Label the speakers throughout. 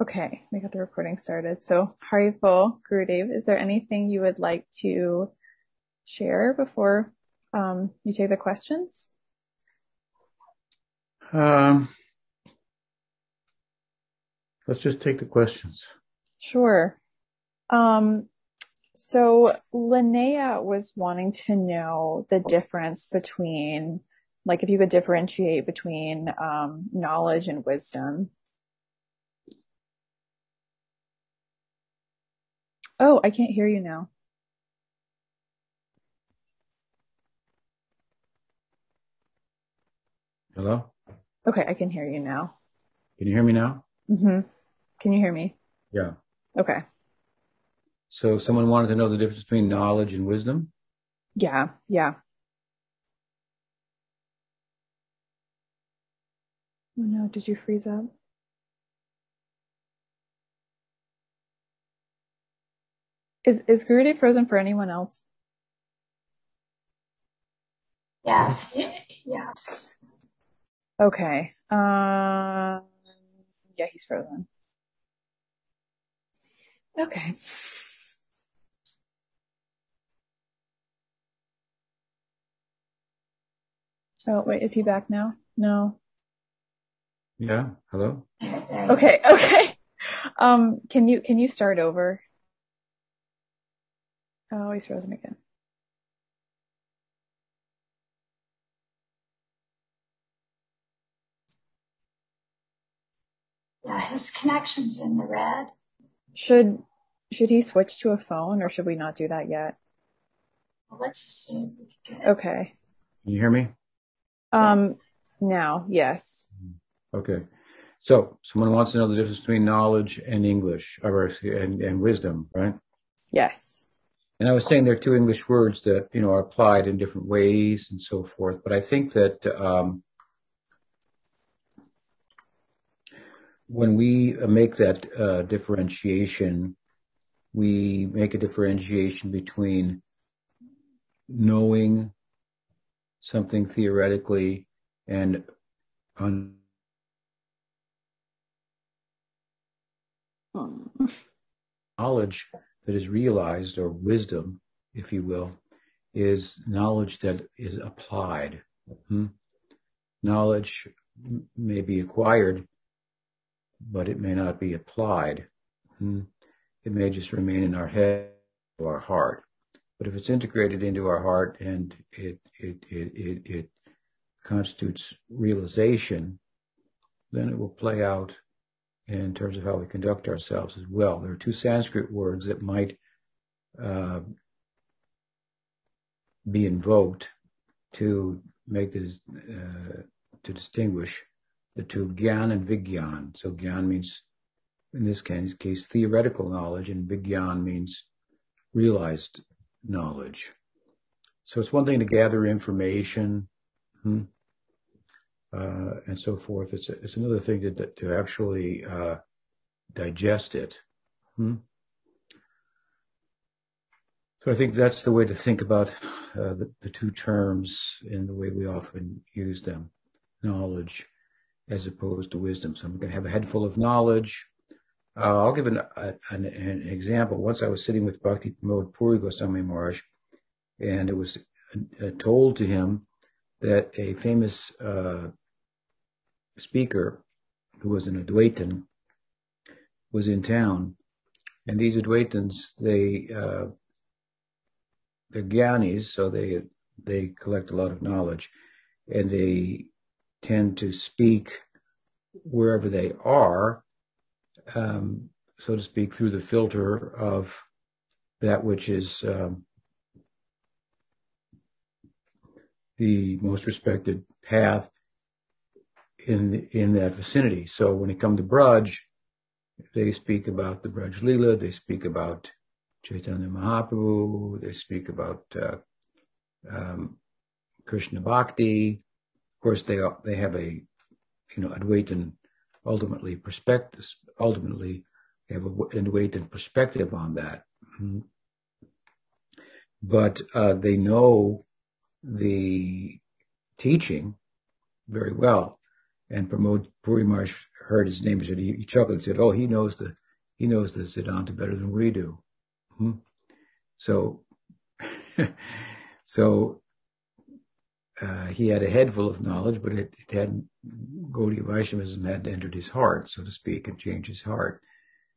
Speaker 1: Okay, we got the recording started. So, Hariful, Gurudev, is there anything you would like to share before um, you take the questions?
Speaker 2: Um, let's just take the questions.
Speaker 1: Sure. Um, so Linnea was wanting to know the difference between, like, if you could differentiate between um, knowledge and wisdom. Oh, I can't hear you now.
Speaker 2: Hello?
Speaker 1: Okay, I can hear you now.
Speaker 2: Can you hear me now?
Speaker 1: Mm-hmm. Can you hear me?
Speaker 2: Yeah.
Speaker 1: Okay.
Speaker 2: So someone wanted to know the difference between knowledge and wisdom?
Speaker 1: Yeah, yeah. Oh no, did you freeze up? Is is Gurudev frozen for anyone else?
Speaker 3: Yes. Yes.
Speaker 1: Okay. Um, yeah, he's frozen. Okay. Oh, wait, is he back now? No.
Speaker 2: Yeah. Hello?
Speaker 1: Okay, okay. Um, can you, can you start over? Oh, he's frozen again.
Speaker 3: Yeah, his connection's in the red.
Speaker 1: Should, should he switch to a phone or should we not do that yet?
Speaker 3: Well, let's see if we can get it.
Speaker 1: Okay.
Speaker 2: Can you hear me?
Speaker 1: Um, now, yes.
Speaker 2: Okay. So someone wants to know the difference between knowledge and English, or and, and wisdom, right?
Speaker 1: Yes.
Speaker 2: And I was saying there are two English words that, you know, are applied in different ways and so forth. But I think that, um, when we make that uh, differentiation, we make a differentiation between knowing something theoretically and un-
Speaker 1: Hmm.
Speaker 2: knowledge that is realized or wisdom, if you will, is knowledge that is applied. Hmm? Knowledge may be acquired, but it may not be applied. Hmm? It may just remain in our head or our heart. But if it's integrated into our heart and it it it it, it constitutes realization, then it will play out in terms of how we conduct ourselves as well. There are two Sanskrit words that might uh, be invoked to make this uh, to distinguish the two gyan and vigyan. So gyan means in this case, case theoretical knowledge, and vigyan means realized knowledge. So it's one thing to gather information. Hmm, and so forth. It's it's another thing to to actually uh, digest it. Hmm? So I think that's the way to think about uh, the, the two terms in the way we often use them: knowledge as opposed to wisdom. So I'm going to have a head full of knowledge. Uh, I'll give an, an, an example. Once I was sitting with Bhakti Pramod Puri Goswami Maharaj, and it was uh, told to him that a famous uh, speaker who was an Advaitin was in town, and these Advaitins they uh, they're gyanis, so they they collect a lot of knowledge, and they tend to speak wherever they are, um, so to speak, through the filter of that which is um, the most respected path in in that vicinity. So when it comes to Braj, they speak about the Braj Leela, they speak about Chaitanya Mahaprabhu, they speak about uh, um, Krishna Bhakti. Of course, they they have a you know Advaitin ultimately perspective. Ultimately, they have an Advaitin perspective on that. Mm-hmm. But uh, they know the teaching very well. And Pramod Puri Maharaj heard his name, he said he, he chuckled and said, "Oh, he knows the he knows the Siddhanta better than we do." Hmm? So, so uh, he had a head full of knowledge, but it, it hadn't Gaudiya Vaishnavism hadn't entered his heart, so to speak, and changed his heart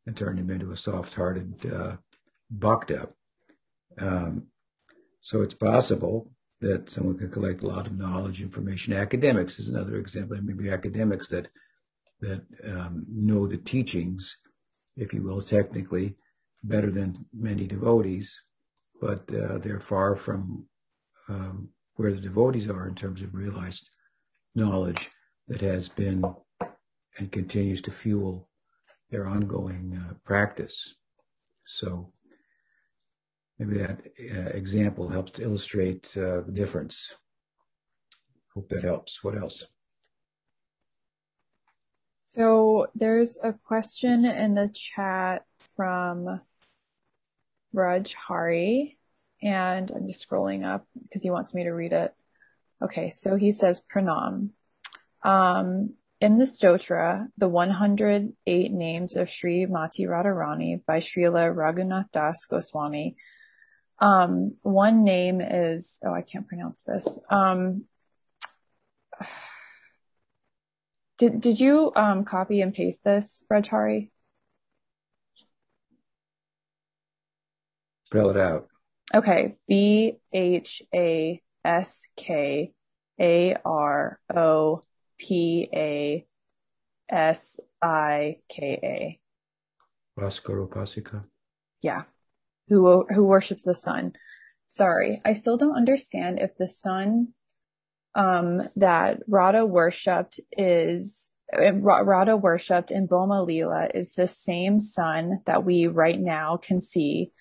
Speaker 2: and turned him into a soft-hearted uh, bhakta. Um, so it's possible that someone can collect a lot of knowledge, information. Academics is another example. Maybe academics that that um, know the teachings, if you will, technically better than many devotees, but uh, they're far from um, where the devotees are in terms of realized knowledge that has been and continues to fuel their ongoing uh, practice. So maybe that uh, example helps to illustrate uh, the difference. Hope that helps. What else?
Speaker 1: So there's a question in the chat from Raj Hari, and I'm just scrolling up because he wants me to read it. Okay, so he says pranam. Um, in the Stotra, the 108 names of Sri Mati Radharani by Srila Raghunath Das Goswami. Um, one name is, oh, I can't pronounce this. Um, did, did you, um, copy and paste this, Rajhari?
Speaker 2: Spell it out.
Speaker 1: Okay. B H A S K A R O P A S I K
Speaker 2: A. Upasika.
Speaker 1: Yeah. Who, who worships the sun. Sorry. I still don't understand if the sun, um, that Radha worshipped is, Radha worshipped in Bhauma Lila is the same sun that we right now can see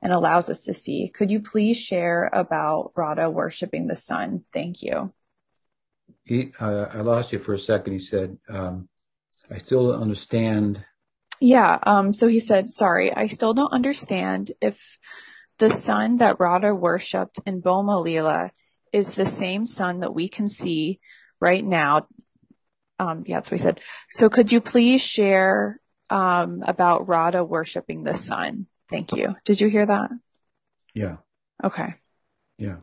Speaker 1: and allows us to see. Could you please share about Radha worshiping the sun? Thank you.
Speaker 2: He, uh, I lost you for a second. He said, um, I still don't understand.
Speaker 1: Yeah. Um, so he said, sorry, I still don't understand if the sun that Radha worshipped in Bhauma Lila is the same sun that we can see right now. Um, yeah, that's what he said. So could you please share, um, about Radha worshiping the sun? Thank you. Did you hear that?
Speaker 2: Yeah.
Speaker 1: Okay.
Speaker 2: Yeah.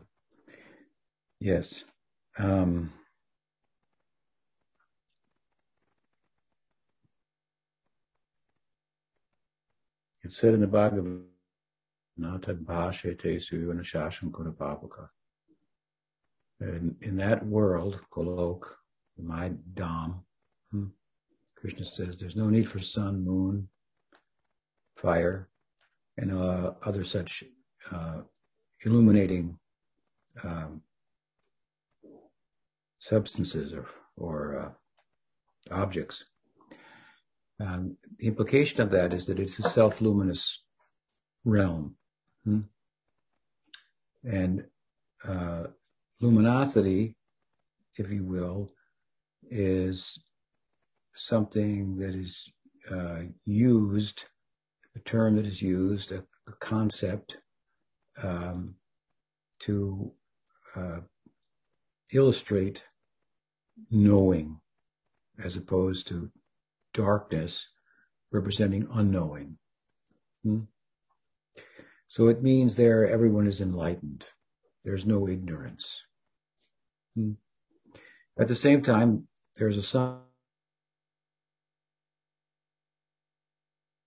Speaker 2: Yes. Um, It's said in the Bhagavad Nata Bhashete Suyana Shasham Kunapapaka. In, in that world, Golok, my Dham, hmm, Krishna says there's no need for sun, moon, fire, and uh, other such uh, illuminating um, substances or, or uh, objects. Um, the implication of that is that it's a self-luminous realm. Hmm? And uh, luminosity, if you will, is something that is uh, used, a term that is used, a, a concept um, to uh, illustrate knowing as opposed to darkness representing unknowing. Hmm? So it means there everyone is enlightened. There's no ignorance. Hmm? At the same time, there's a sun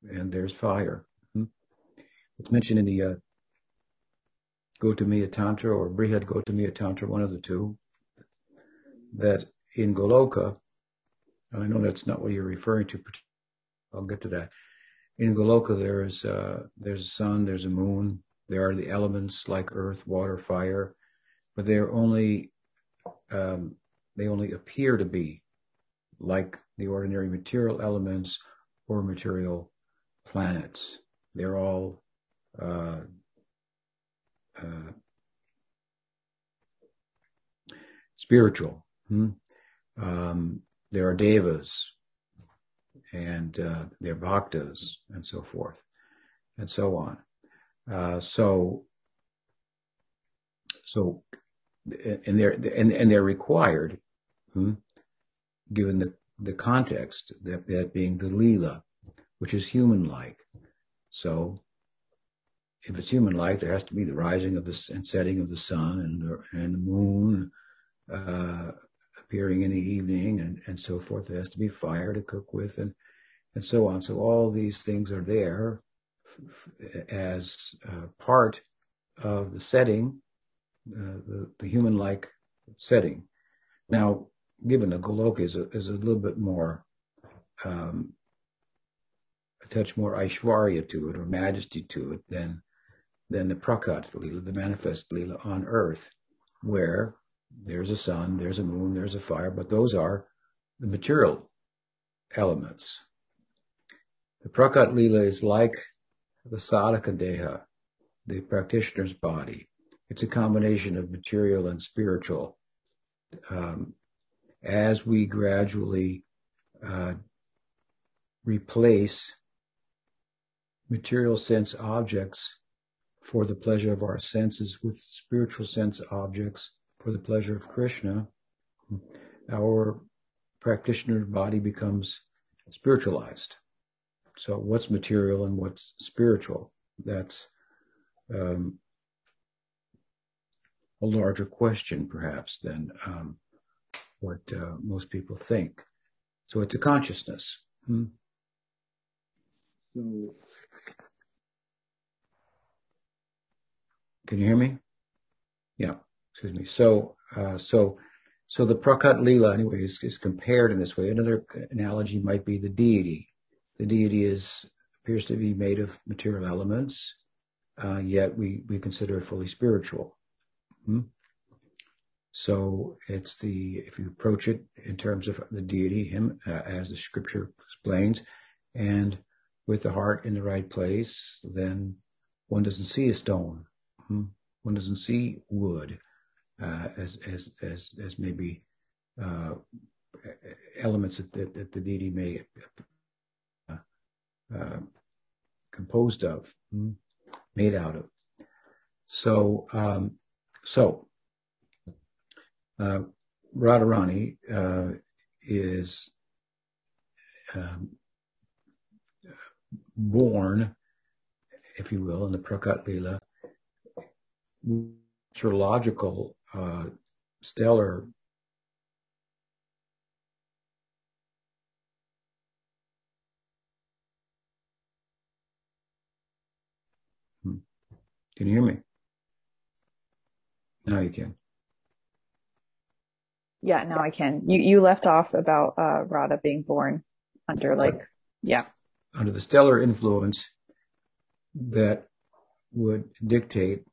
Speaker 2: and there's fire. Hmm? It's mentioned in the uh, Gautamiya Tantra or Brihad Gautamiya Tantra, one of the two, that in Goloka, and I know that's not what you're referring to. I'll get to that. In Goloka, there is uh, there's a sun, there's a moon, there are the elements like earth, water, fire, but they're only um, they only appear to be like the ordinary material elements or material planets. They're all uh, uh, spiritual. Hmm? Um, there are devas and uh, there are bhaktas and so forth and so on. Uh, so, so, and they're and, and they're required, hmm, given the the context, that, that being the lila, which is human-like. So if it's human-like, there has to be the rising of the and setting of the sun and the, and the moon uh, appearing in the evening and, and so forth. There has to be fire to cook with and and so on. So all these things are there as uh, part of the setting, uh, the, the human-like setting. Now, given the Goloka is a, is a little bit more, um, a touch more Aishwarya to it or majesty to it than, than the Prakat Lila, the manifest Lila on earth, where there's a sun, there's a moon, there's a fire, but those are the material elements. The Prakat Lila is like the Sadhaka Deha, the practitioner's body. It's a combination of material and spiritual. Um, as we gradually uh, replace material sense objects for the pleasure of our senses with spiritual sense objects for the pleasure of Krishna, our practitioner's body becomes spiritualized. So what's material and what's spiritual? That's um, a larger question, perhaps, than um, what uh, most people think. So it's a consciousness. Hmm? So, can you hear me? Yeah. Excuse me. So, uh, so, so the Prakat Lila, anyway, is, is compared in this way. Another analogy might be the deity. The deity is appears to be made of material elements, uh, yet we we consider it fully spiritual. Hmm? So it's the if you approach it in terms of the deity, him uh, as the scripture explains, and with the heart in the right place, then one doesn't see a stone, hmm? one doesn't see wood as as as as maybe uh, elements that, the deity may uh, uh, composed of, hmm? made out of. So um, so uh, Radharani uh, is um, born, if you will, in the Prakat Lila, astrological uh, stellar hmm. Can you hear me? Now you can.
Speaker 1: Yeah, now I can. You you left off about uh, Radha being born under like yeah
Speaker 2: under the stellar influence that would dictate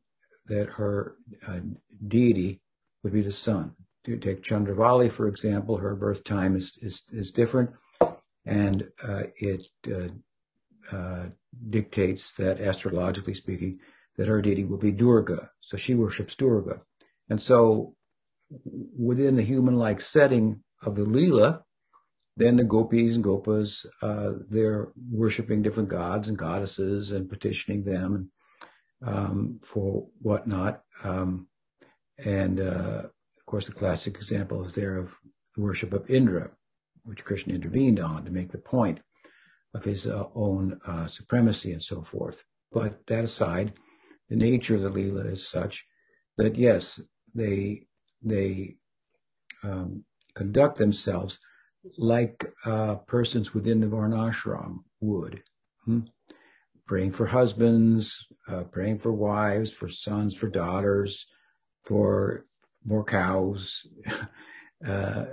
Speaker 2: that her uh, deity would be the sun. To take Chandravali, for example, her birth time is is, is different, and uh, it uh, uh, dictates that astrologically speaking, that her deity will be Durga. So she worships Durga, and so within the human-like setting of the Leela, then the gopis and gopas, uh, they're worshiping different gods and goddesses and petitioning them um, for whatnot. Um, and uh, of course, the classic example is there of the worship of Indra, which Krishna intervened on to make the point of his uh, own uh, supremacy and so forth. But that aside, the nature of the Leela is such that yes, they they um, conduct themselves like uh, persons within the varnashram would. Hmm? Praying for husbands, uh, praying for wives, for sons, for daughters, for more cows, uh,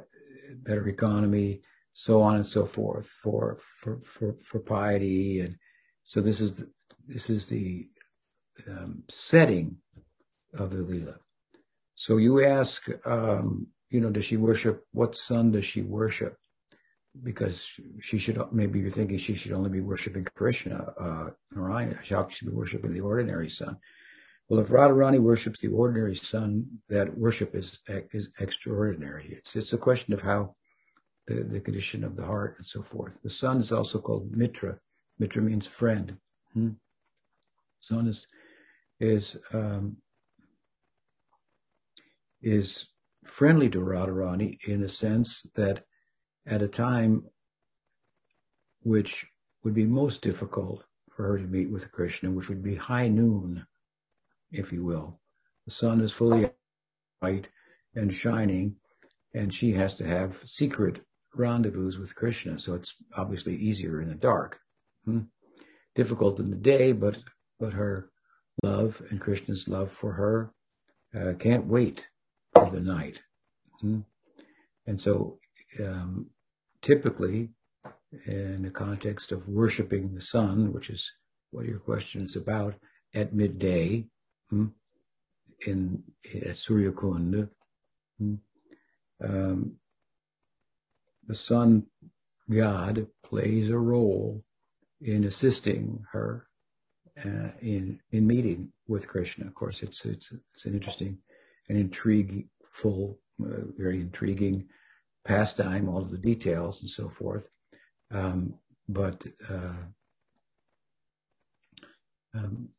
Speaker 2: better economy, so on and so forth, for for for, for piety, and so this is the, this is the um, setting of the lila. So you ask, um, you know, does she worship? What sun does she worship? Because she should, maybe you're thinking she should only be worshiping Krishna, uh, Narayana. She should be worshiping the ordinary sun. Well, if Radharani worships the ordinary sun, that worship is is extraordinary. It's it's a question of how the, the condition of the heart and so forth. The sun is also called Mitra. Mitra means friend. Hmm? Sun is is um, is friendly to Radharani in the sense that at a time which would be most difficult for her to meet with Krishna, which would be high noon, if you will. The sun is fully bright and shining, and she has to have secret rendezvous with Krishna. So it's obviously easier in the dark. Hmm? Difficult in the day, but but her love and Krishna's love for her uh, can't wait for the night. Hmm? And so, um, typically, in the context of worshiping the sun, which is what your question is about, at midday, hmm, in at Surya Kund, hmm, um, the sun god plays a role in assisting her uh, in in meeting with Krishna. Of course, it's it's it's an interesting, an intrigueful, uh, very intriguing pastime, all of the details and so forth. Um, but uh, um,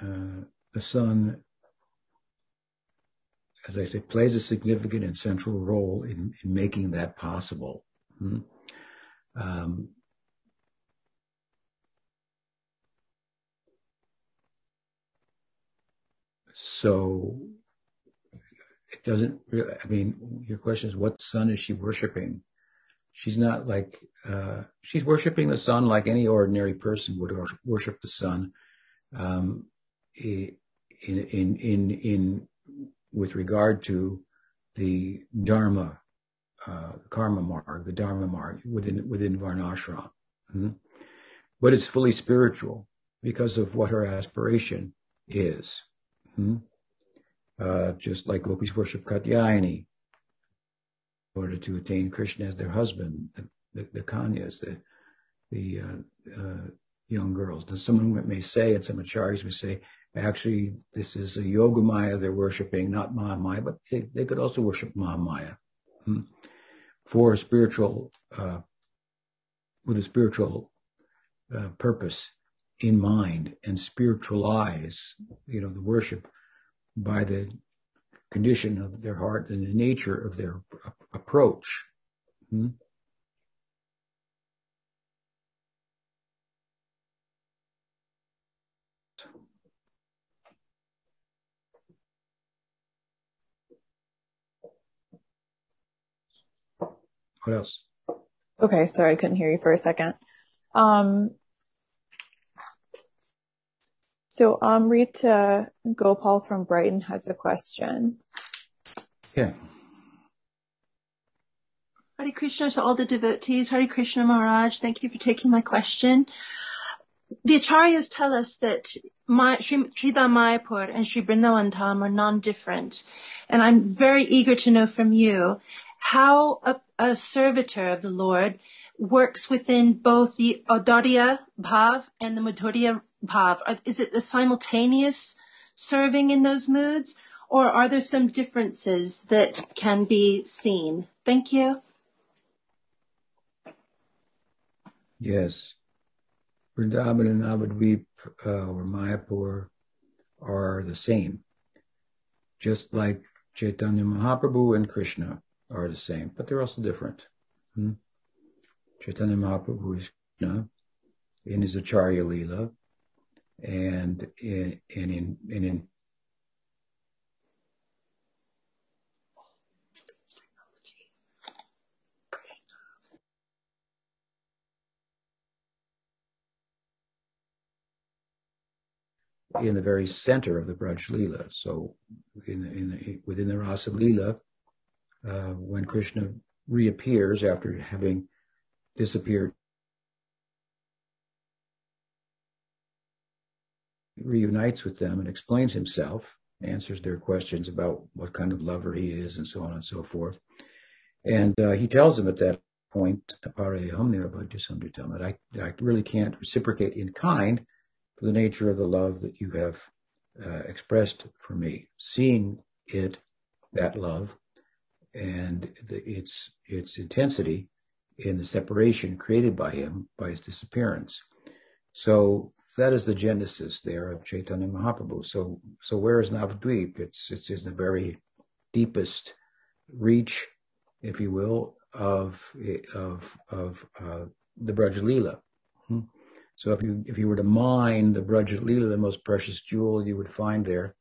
Speaker 2: uh, the sun, as I say, plays a significant and central role in, in making that possible. Hmm? Um, so doesn't really, I mean, your question is what sun is she worshiping? She's not like, uh, she's worshiping the sun like any ordinary person would worship the sun. Um, in, in, in, in, with regard to the Dharma, uh, karma marg, the Dharma marg within, within Varnashram. Mm-hmm. But it's fully spiritual because of what her aspiration is. Mm-hmm. Uh, just like gopis worship Katyayani, in order to attain Krishna as their husband, the, the, the kanyas, the, the uh, uh, young girls. Now, someone may say, and some acharyas may say, actually, this is a Yogamaya they're worshiping, not Mahamaya, but they, they could also worship Mahamaya hmm? for a spiritual, uh, with a spiritual uh, purpose in mind and spiritualize, you know, the worship by the condition of their heart and the nature of their approach. Hmm? What else?
Speaker 1: Okay, sorry, I couldn't hear you for a second. Um, so Amrita Gopal from Brighton has a question.
Speaker 2: Yeah.
Speaker 4: Hare Krishna to all the devotees. Hare Krishna Maharaj, thank you for taking my question. The Acharyas tell us that my, Sri, Mayapur and Sri Vrindavan Dham are non-different. And I'm very eager to know from you how a, a servitor of the Lord works within both the Audarya Bhav and the Madhurya bhav? Is it a simultaneous serving in those moods, or are there some differences that can be seen? Thank you.
Speaker 2: Yes. Vrindavan and Navadvip uh, or Mayapur are the same. Just like Chaitanya Mahaprabhu and Krishna are the same, but they're also different. Hmm? Chaitanya Mahaprabhu is Krishna in his Acharya Leela, and in, and in, and in in the very center of the Braj Leela. So in the, in the, within the Rasa Leela, uh, when Krishna reappears after having disappeared reunites with them and explains himself, answers their questions about what kind of lover he is and so on and so forth. And uh, he tells them at that point, that I, I really can't reciprocate in kind for the nature of the love that you have uh, expressed for me. Seeing it, that love, and the, its its intensity in the separation created by him by his disappearance. So that is the genesis there of Chaitanya Mahaprabhu. So, so where is Navadvip? It's, it's in the very deepest reach, if you will, of of of uh, the Braj Leela. Hmm? So if you if you were to mine the Braj Leela, the most precious jewel you would find there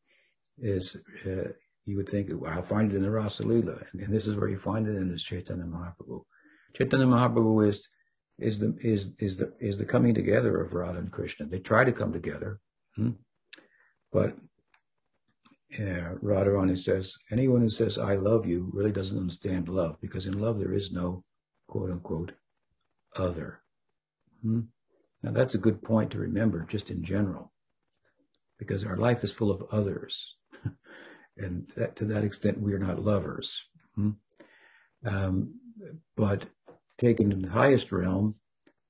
Speaker 2: is uh, you would think, well, I'll find it in the Rasa Leela, and, and, this is where you find it in this Chaitanya Mahaprabhu. Chaitanya Mahaprabhu is is the is is the is the coming together of Radha and Krishna. They try to come together, hmm? but uh, Radharani says anyone who says I love you really doesn't understand love because in love there is no quote unquote other. Hmm? Now that's a good point to remember just in general because our life is full of others. and that, to that extent, we are not lovers. Hmm? Um, but taken to the highest realm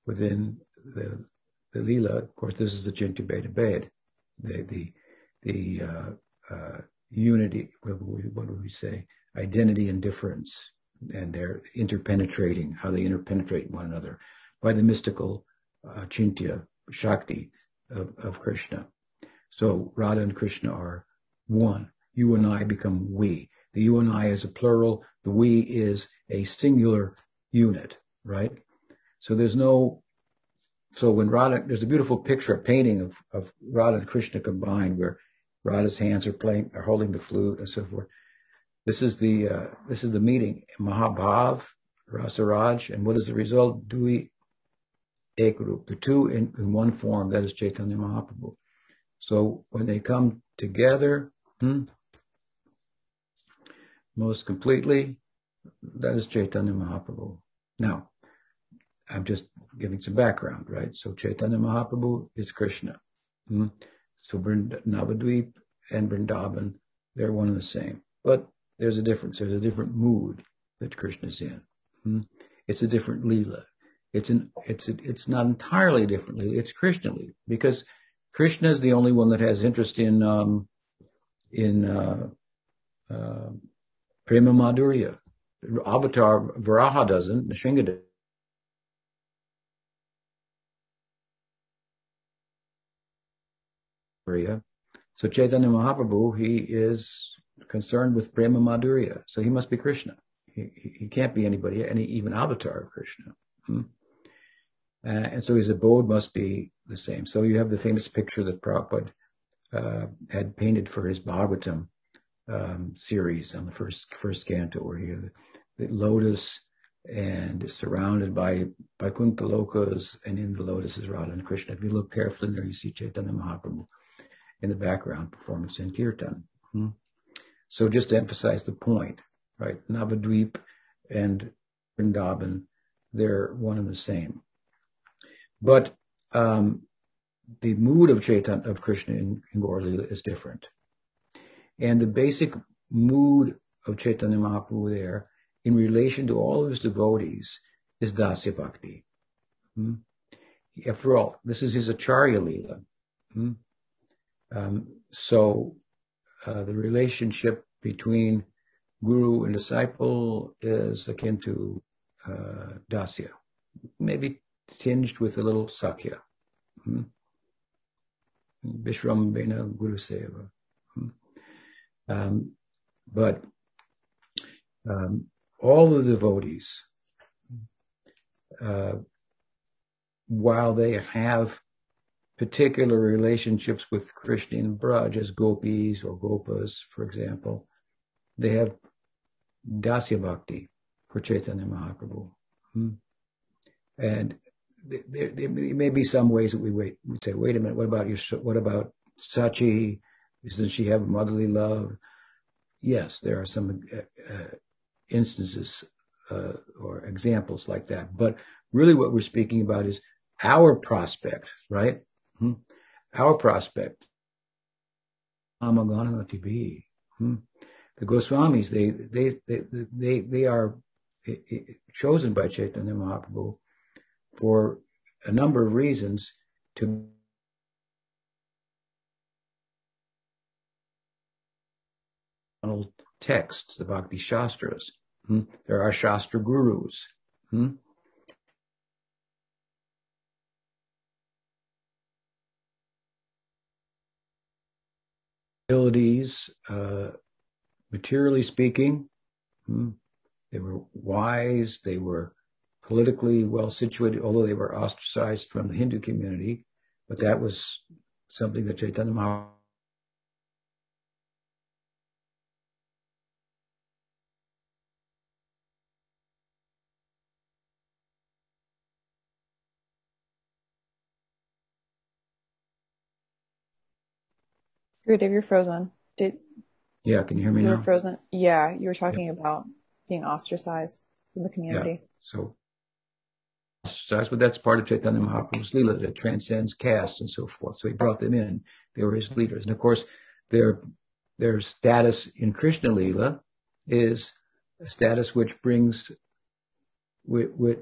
Speaker 2: within the, the Leela, of course, this is the Chintya Bhedabhed, the, the, the uh, uh, unity, what would, we, what would we say, identity and difference, and they're interpenetrating, how they interpenetrate one another by the mystical uh, Chintya, Shakti of, of Krishna. So Radha and Krishna are one. You and I become we. The you and I is a plural. The we is a singular unit, right? So there's no, so when Radha, there's a beautiful picture, a painting of, of Radha and Krishna combined where Radha's hands are playing, are holding the flute and so forth. This is the, uh, this is the meeting. Mahabhav, Rasaraj, and what is the result? Dui Ekrup. The two in, in one form, that is Chaitanya Mahaprabhu. So when they come together, hmm, most completely, that is Chaitanya Mahaprabhu. Now, I'm just giving some background, right? So Chaitanya Mahaprabhu is Krishna. Hmm? So Navadvip and Vrindavan, they're one and the same. But there's a difference. There's a different mood that Krishna's in. Hmm? It's a different Leela. It's an, it's, a, it's not entirely differently. It's Krishna Leela because Krishna is the only one that has interest in, um, in, uh, uh, Madhurya. Avatar Varaha doesn't, Nrsinga doesn't. So Chaitanya Mahaprabhu, he is concerned with Brahma Madhurya. So he must be Krishna. He, he can't be anybody, any even avatar of Krishna. Hmm? Uh, and so his abode must be the same. So you have the famous picture that Prabhupada uh, had painted for his Bhagavatam um, series on the first first canto, where he the lotus and is surrounded by Vaikuntha lokas, and in the lotus is Radha and Krishna. If you look carefully there, you see Chaitanya Mahaprabhu in the background performing Sankirtan. Hmm? So just to emphasize the point, right? Navadvip and Vrindavan, they're one and the same. But um, the mood of Chaitanya of Krishna in, in Gaur is different. And the basic mood of Chaitanya Mahaprabhu there, in relation to all of his devotees, is Dasya Bhakti. Hmm? After all, this is his Acharya Leela. Hmm? Um, so uh, the relationship between guru and disciple is akin to uh, dasya, maybe tinged with a little sakhya. Hmm? Visrambhena Guru Seva. Hmm? Um, but um, all the devotees, uh, while they have particular relationships with Krishna and Braj as gopis or gopas, for example, they have dasya bhakti for Chaitanya Mahaprabhu. Hmm? And there, there, may be some ways that we wait. We say, wait a minute, what about your, what about Sachi? Doesn't she have motherly love? Yes, there are some uh, uh, instances uh, or examples like that. But really, what we're speaking about is our prospect, right? Hmm? Our prospect. Amaganamati hmm? The Goswamis, they, they, they, they, they are chosen by Chaitanya Mahaprabhu for a number of reasons to texts, the Bhakti Shastras. Hmm? There are Shastra gurus. Hmm? Abilities, uh, materially speaking, hmm? they were wise, they were politically well situated, although they were ostracized from the Hindu community. But that was something that Chaitanya Mahaprabhu
Speaker 1: Gurudev, you're frozen. Did
Speaker 2: yeah? Can you hear me
Speaker 1: you
Speaker 2: now?
Speaker 1: were frozen? Yeah, you were talking yeah. about being ostracized in the community.
Speaker 2: Yeah. So ostracized, but that's part of Chaitanya Mahaprabhu's lila that transcends caste and so forth. So he brought them in. They were his leaders, and of course, their their status in Krishna lila is a status which brings with,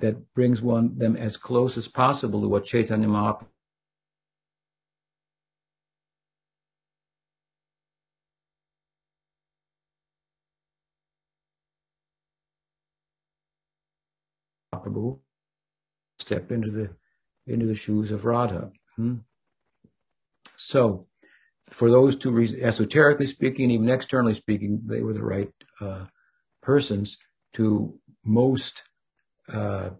Speaker 2: that brings one them as close as possible to what Chaitanya Mahaprabhu step into the into the shoes of Radha. Hmm? So, for those two reasons, esoterically speaking, even externally speaking, they were the right uh, persons to most uh,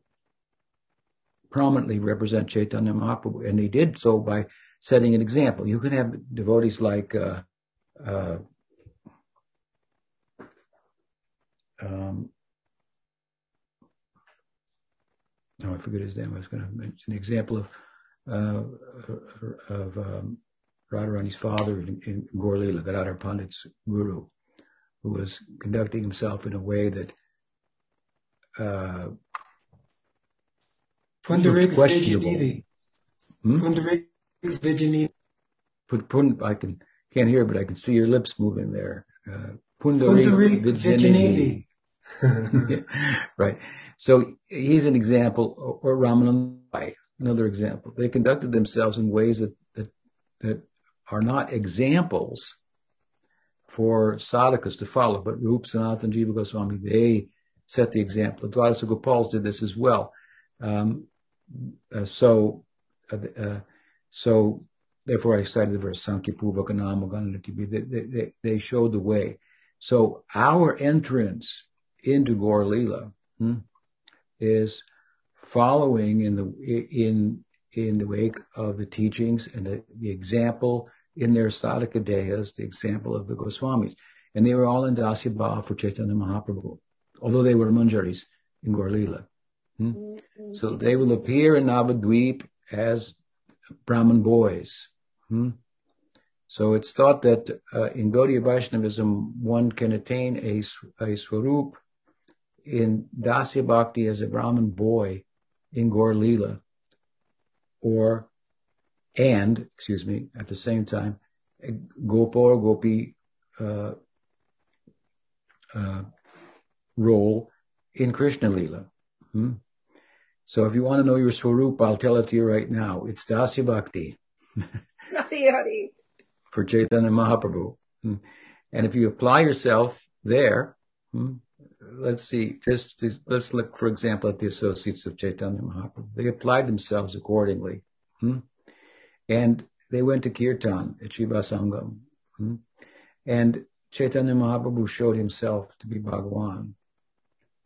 Speaker 2: prominently represent Chaitanya Mahaprabhu, and they did so by setting an example. You can have devotees like uh, uh, um, oh, I forget his name. I was going to mention an example of uh, of um, Radharani's father in, in Gaur-lila, Gadadhar Pandit's guru, who was conducting himself in a way that uh,
Speaker 5: Pundarik Vidyanidhi.
Speaker 2: Hmm?
Speaker 5: Pundarik Vidyanidhi.
Speaker 2: Put, pund, I can, can't hear, but I can see your lips moving there. Uh,
Speaker 5: Pundarik
Speaker 2: right. So he's an example, or Ramananda, another example. They conducted themselves in ways that, that, that are not examples for sadhakas to follow, but Rup, Sanatan, Jiva Goswami, they set the example. The Dwadasa Gopals did this as well. Um, so, uh, uh, so therefore I cited the verse Sankhya They, they, they showed the way. So our entrance into Gaur Lila hmm, is following in the in in the wake of the teachings and the, the example in their sadhaka dehas, the example of the Goswamis. And they were all in Dasya Bhava for Chaitanya Mahaprabhu, although they were manjaris in Gaur Lila. Hmm? Mm-hmm. So they will appear in Navadvip as Brahmin boys. Hmm? So it's thought that uh, in Gaudiya Vaishnavism one can attain a, a swarup in Dasya Bhakti as a Brahmin boy in Gaur Lila, or and excuse me at the same time a Gopa or Gopi uh, uh, role in Krishna Lila. Hmm? So if you want to know your Swarup, I'll tell it to you right now. It's Dasya Bhakti. For Chaitanya Mahaprabhu. Hmm. And if you apply yourself there, hmm, let's see, just let's look, for example, at the associates of Chaitanya Mahaprabhu. They applied themselves accordingly. Hmm. And they went to Kirtan at Shrivas Angan. And Chaitanya Mahaprabhu showed himself to be Bhagawan.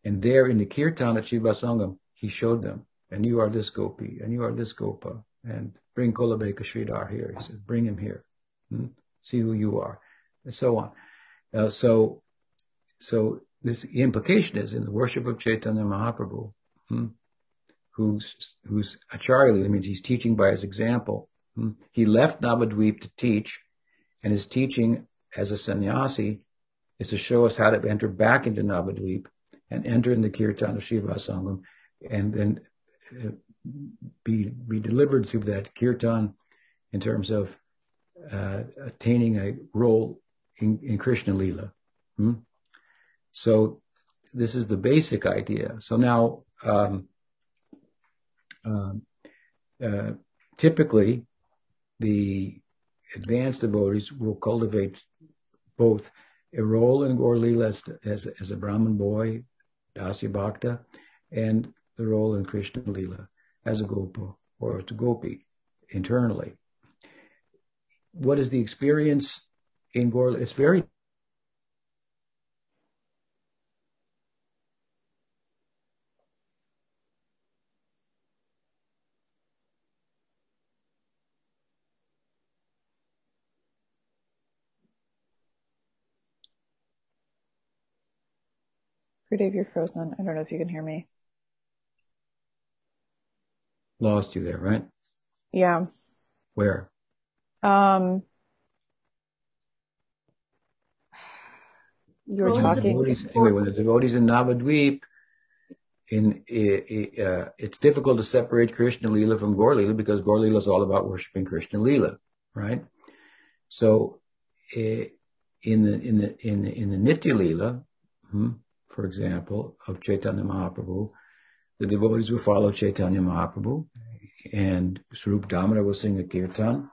Speaker 2: And there in the Kirtan at Shrivasangan, he showed them, and you are this gopi, and you are this gopa, and bring Kholaveca Sridhar here. He said, bring him here. Hmm? See who you are, and so on. Uh, so, so this implication is in the worship of Chaitanya Mahaprabhu, hmm, who's who's acharya, that means he's teaching by his example. Hmm? He left Navadvip to teach, and his teaching as a sannyasi is to show us how to enter back into Navadvip and enter in the kirtan of Shrivas Angan and then uh, be be delivered through that kirtan in terms of uh, attaining a role in, in Krishna Lila. Hmm? So this is the basic idea. So now, um, um uh, typically, the advanced devotees will cultivate both a role in Gaur Lila as, as, as a Brahmin boy, Dasya Bhakta, and the role in Krishna Lila as a Gopa or to Gopi internally. what is the experience in Gaur? It's very
Speaker 1: Dave, you're frozen. I don't know if you can hear me.
Speaker 2: Lost you there, right?
Speaker 1: Yeah.
Speaker 2: Where?
Speaker 1: Um, you were talking.
Speaker 2: devotees- anyway, when the devotees in Navadvip, in uh, it's difficult to separate Krishna Lila from Gaur Lila because Gaur Lila is all about worshiping Krishna Lila, right? So, in the in the in the in the Nitya Lila, hmm, for example, of Chaitanya Mahaprabhu, the devotees will follow Chaitanya Mahaprabhu, and Swarup Damodar will sing a kirtan,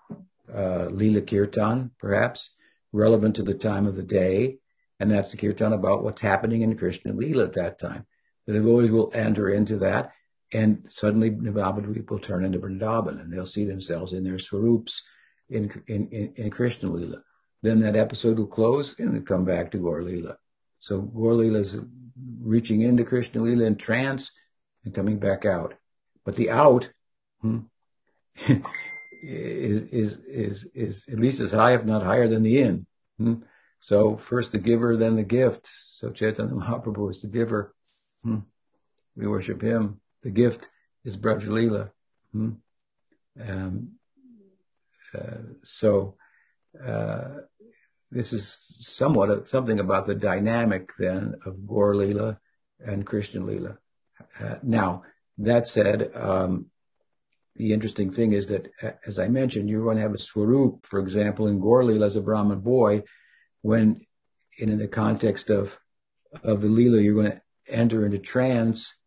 Speaker 2: uh, Lila kirtan, perhaps relevant to the time of the day, and that's the kirtan about what's happening in Krishna Lila at that time. The devotees will enter into that, and suddenly Navadvip will turn into Vrindavan, and they'll see themselves in their swarups in in in, in Krishna Lila. Then that episode will close and come back to Gaur. So Gaur is reaching into Krishna Lila in trance and coming back out. But the out is, is, is, is at least as high, if not higher than the in. Hmm. So first the giver, then the gift. So Chaitanya Mahaprabhu is the giver. Hmm. We worship him. The gift is Braj Lila. Hmm. Um, uh, so, uh, this is somewhat of something about the dynamic then of Gaur Lila and Krishna Lila. Uh, now, that said, um, the interesting thing is that, as I mentioned, you're going to have a swarup, for example, in Gaur Lila as a Brahmin boy, when in, the context of of the Lila, you're going to enter into trance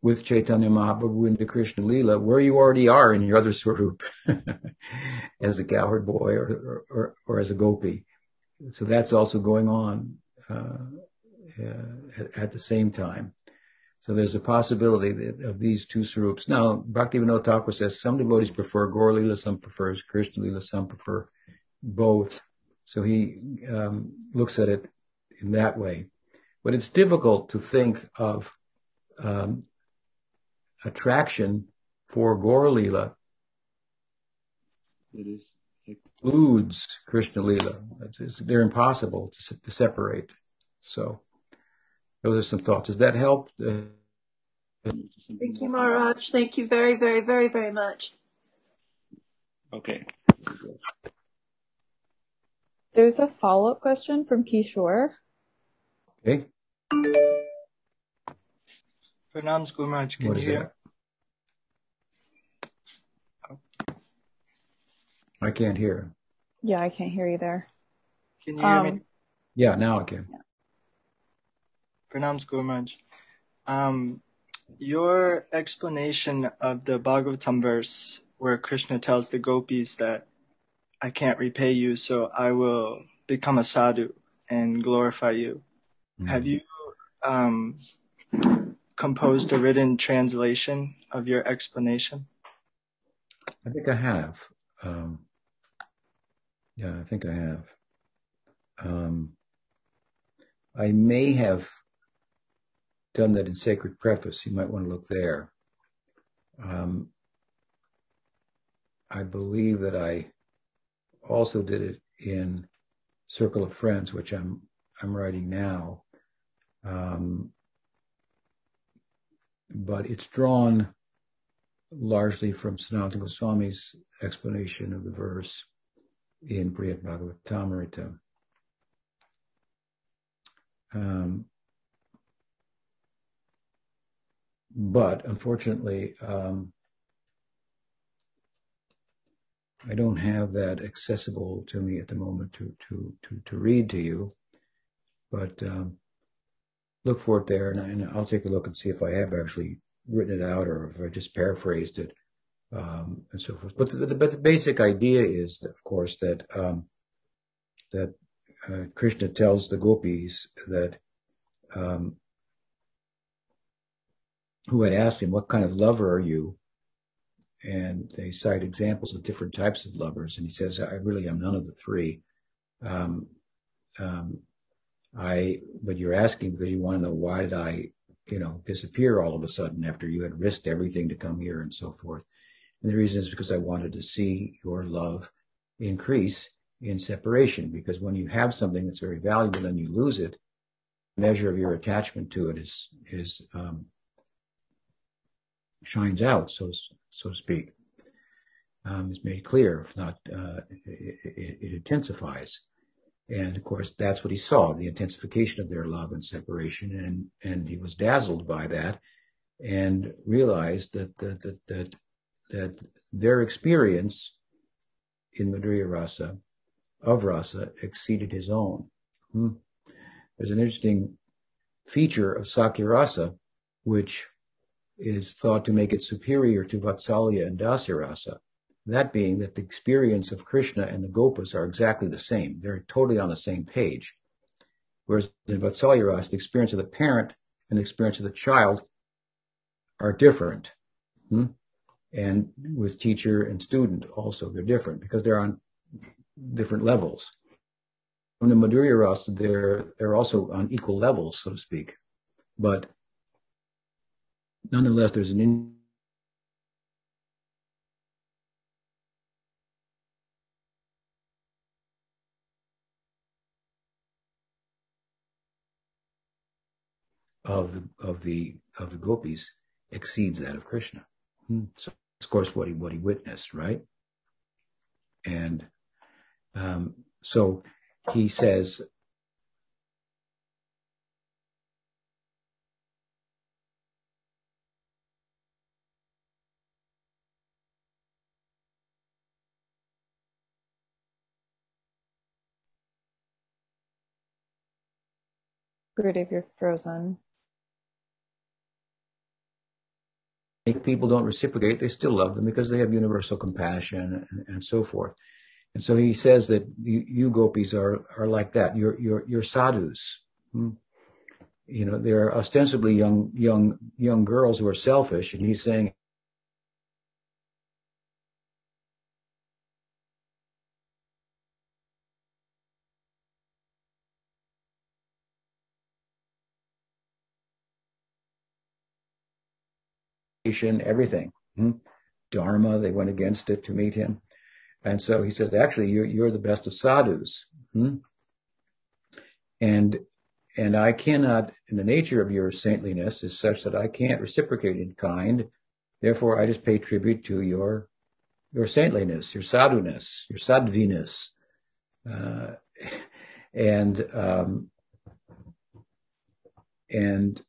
Speaker 2: with Chaitanya Mahaprabhu into Krishna Lila, where you already are in your other swarup, as a cowherd boy or, or, or as a gopi so that's also going on uh, uh, at, at, the same time. So there's a possibility that, of these two swarups. Now, Bhaktivinoda Thakur says some devotees prefer Gaur Lila, some prefer Krishna Lila, some prefer both. So he um, looks at it in that way. But it's difficult to think of um, attraction for Gaur Lila.
Speaker 6: It is
Speaker 2: includes Krishna Lila. It's, it's, they're impossible to, to, separate. So those are some thoughts. Does that help? Uh,
Speaker 4: Thank you, Maharaj. Thank you very, very, very, very much.
Speaker 6: Okay.
Speaker 1: There's a follow-up question from Kishore.
Speaker 2: Okay.
Speaker 7: Pranams, Gumaraj. Can
Speaker 2: What
Speaker 7: you hear?
Speaker 2: that? I can't hear.
Speaker 1: Yeah, I can't hear you there.
Speaker 7: Can you hear me?
Speaker 1: Um,
Speaker 2: Yeah, now I can.
Speaker 7: Pranams, Gumaraj. Um, your explanation of the Bhagavatam verse where Krishna tells the gopis that I can't repay you, so I will become a sadhu and glorify you. Have you um, composed a written translation of your explanation?
Speaker 2: I think I have. Um, yeah, I think I have. Um, I may have done that in Sacred Preface. You might want to look there. Um, I believe that I also did it in Circle of Friends, which I'm I'm writing now. Um, but it's drawn largely from Sanatana Goswami's explanation of the verse in Brihad Bhagavatamrita. Um, but unfortunately, um, I don't have that accessible to me at the moment to to to, to read to you. But um, look for it there, and, I, and I'll take a look and see if I have actually written it out or if I just paraphrased it, um, and so forth. But the, but the basic idea is, that, of course, that um, that uh, Krishna tells the gopis that um, who had asked him, "What kind of lover are you?" and they cite examples of different types of lovers. And he says, I really am none of the three. Um, um, I, but you're asking because you want to know why did I, you know, disappear all of a sudden after you had risked everything to come here and so forth. And the reason is because I wanted to see your love increase in separation because when you have something that's very valuable and you lose it, measure of your attachment to it is, is, um, shines out, so, so to speak, um, is made clear. If not, uh, it, it, intensifies. And of course, that's what he saw, the intensification of their love and separation. And, and he was dazzled by that and realized that, that, that, that, that their experience in Madhurya Rasa, of Rasa, exceeded his own. Hmm. There's an interesting feature of Sakhya Rasa, which is thought to make it superior to Vatsalya and Dasya Rasa. That being that the experience of Krishna and the Gopas are exactly the same. They're totally on the same page. Whereas in Vatsalya Rasa, the experience of the parent and the experience of the child are different. Hmm? And with teacher and student also, they're different because they're on different levels. From the Madhurya Rasa, they're, they're also on equal levels, so to speak. But nonetheless, there's an in- of the of the of the gopis exceeds that of Krishna. Hmm. So, of course, what he what he witnessed, right? And um, so he says
Speaker 1: Gurudev, you're frozen.
Speaker 2: If people don't reciprocate, they still love them because they have universal compassion and, and so forth. And so he says that you, you gopis are, are like that. You're, you're, you're sadhus. Hmm? You know, they're ostensibly young, young, young girls who are selfish. And he's saying, everything. Hmm? Dharma, they went against it to meet him. And so he says, actually, you're, you're the best of sadhus. Hmm? And, and I cannot, and the nature of your saintliness is such that I can't reciprocate in kind. Therefore, I just pay tribute to your, your saintliness, your sadhuness, your sadviness. Uh, and, um, and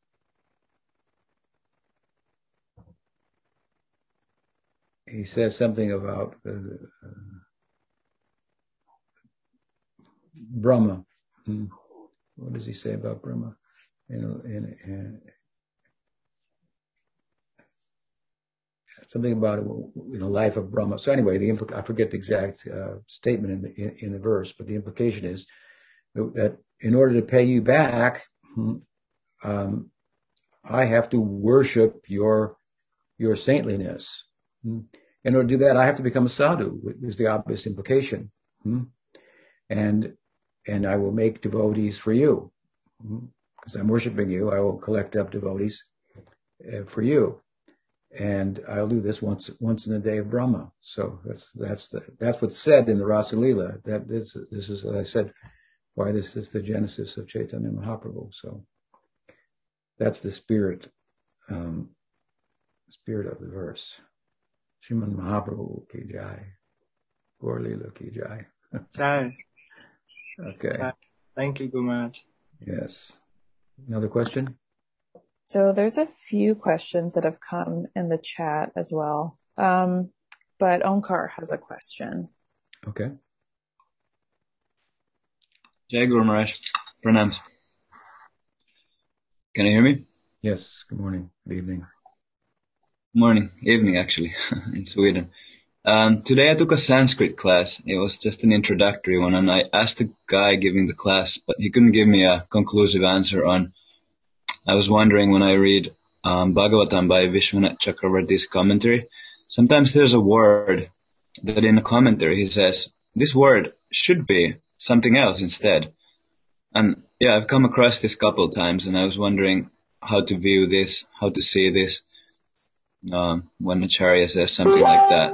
Speaker 2: he says something about uh, Brahma. Hmm. What does he say about Brahma? In, in, in, something about you know life of Brahma. So anyway, the impl- I forget the exact uh, statement in the in, in, the verse, but the implication is that in order to pay you back, hmm, um, I have to worship your your saintliness. Hmm in order to do that, I have to become a sadhu, is the obvious implication. Hmm? And, and I will make devotees for you. Because hmm? I'm worshiping you, I will collect up devotees uh, for you. And I'll do this once, once in the day of Brahma. So that's, that's the, that's what's said in the Rasa Lila. That this, this is, as I said, why this is the genesis of Chaitanya Mahaprabhu. So that's the spirit, um, spirit of the verse. Sriman Mahaprabhu ki jai. Gaur Lila ki jai.
Speaker 7: Jai.
Speaker 2: Okay.
Speaker 7: Jai. Thank you, Gumaraj.
Speaker 2: Yes. Another question?
Speaker 1: So there's a few questions that have come in the chat as well. Um, but Omkar has a question.
Speaker 2: Okay.
Speaker 6: Jai Guru Maharaj. Pranams. Can you hear me?
Speaker 2: Yes. Good morning. Good evening.
Speaker 6: Morning, evening actually, in Sweden. Um, today I took a Sanskrit class. It was just an introductory one, and I asked the guy giving the class, but he couldn't give me a conclusive answer on. I was wondering when I read um, Bhagavatam by Vishwanath Chakravarti's commentary. sometimes there's a word that in the commentary he says, this word should be something else instead. And yeah, I've come across this couple times and I was wondering how to view this, how to see this, um, when Acharya says something like that.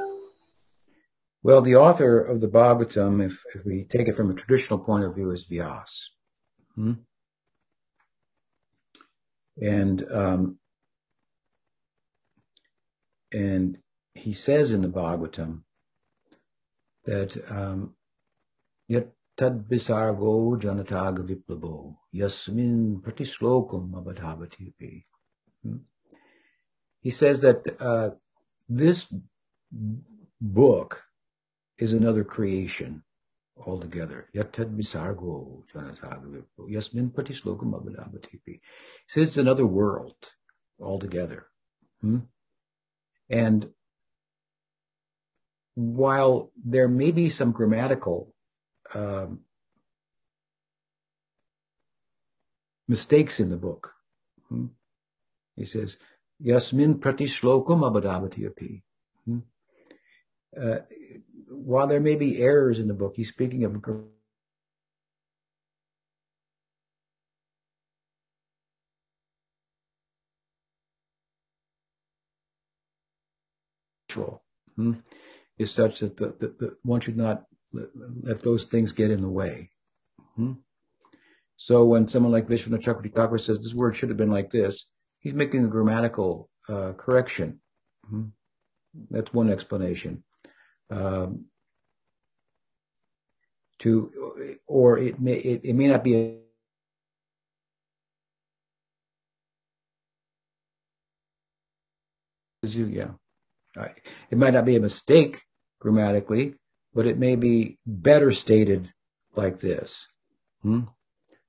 Speaker 2: Well, the author of the Bhagavatam, if, if we take it from a traditional point of view, is Vyas. Hmm? And, um, and he says in the Bhagavatam that, um, yet tad visargo janataga viplabo yasmin pratislokum abadhavati hmm? He says that, uh, this book is another creation altogether. Yatad visargo. So it's another world altogether. Hmm? And while there may be some grammatical um, mistakes in the book, hmm? he says, Yasmin pratishlokam abhidabhatipi. Hmm? Uh, while there may be errors in the book, he's speaking of hmm, is such that the, the, the, one should not let, those things get in the way. Hmm? So when someone like Vishwanath Chakravarti says this word should have been like this, he's making a grammatical uh, correction. Hmm? That's one explanation um, to, or it may it, it may not be a yeah. It might not be a mistake grammatically, but it may be better stated like this. Hmm?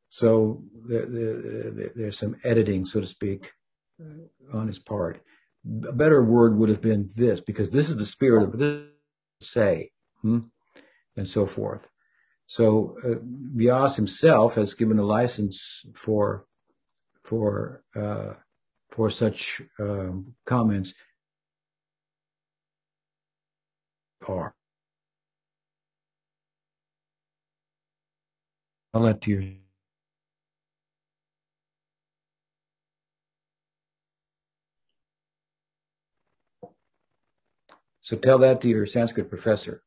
Speaker 2: So there, there, there's some editing, so to speak, on his part. A better word would have been this, because this is the spirit of this say, hmm? and so forth. So uh, Vyas himself has given a license for for uh, for such um, comments. Are I'll let you. So tell that to your Sanskrit professor.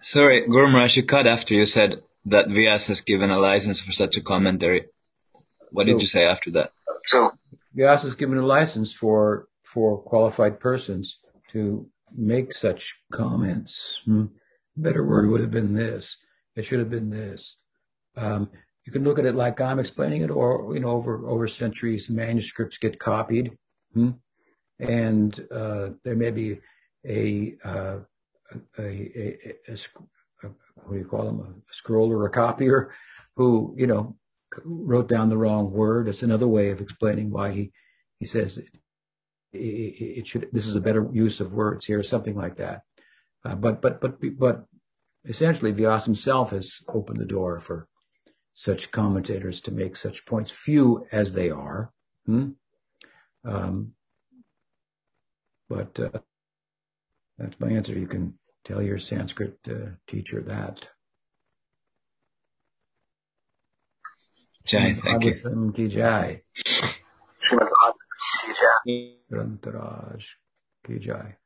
Speaker 6: Sorry, Guru Maharaj, you cut after you said that Vyas has given a license for such a commentary. What so, did you say after that?
Speaker 2: So Vyas has given a license for for qualified persons to make such comments. Hmm. Better word would have been this. It should have been this. Um, you can look at it like I'm explaining it, or you know, over over centuries, manuscripts get copied. Hmm? And uh, there may be a, uh, a, a, a, what do you call them, a scroller, a copier, who you know wrote down the wrong word. It's another way of explaining why he he says it, it, should. This is a better use of words here, something like that. Uh, but but but but essentially, Vyas himself has opened the door for such commentators to make such points, few as they are. Hmm? Um, but uh, that's my answer. You can tell your Sanskrit uh, teacher that.
Speaker 6: Jai, thank you.
Speaker 2: Ki Jai. Grantaraj Ki Jai.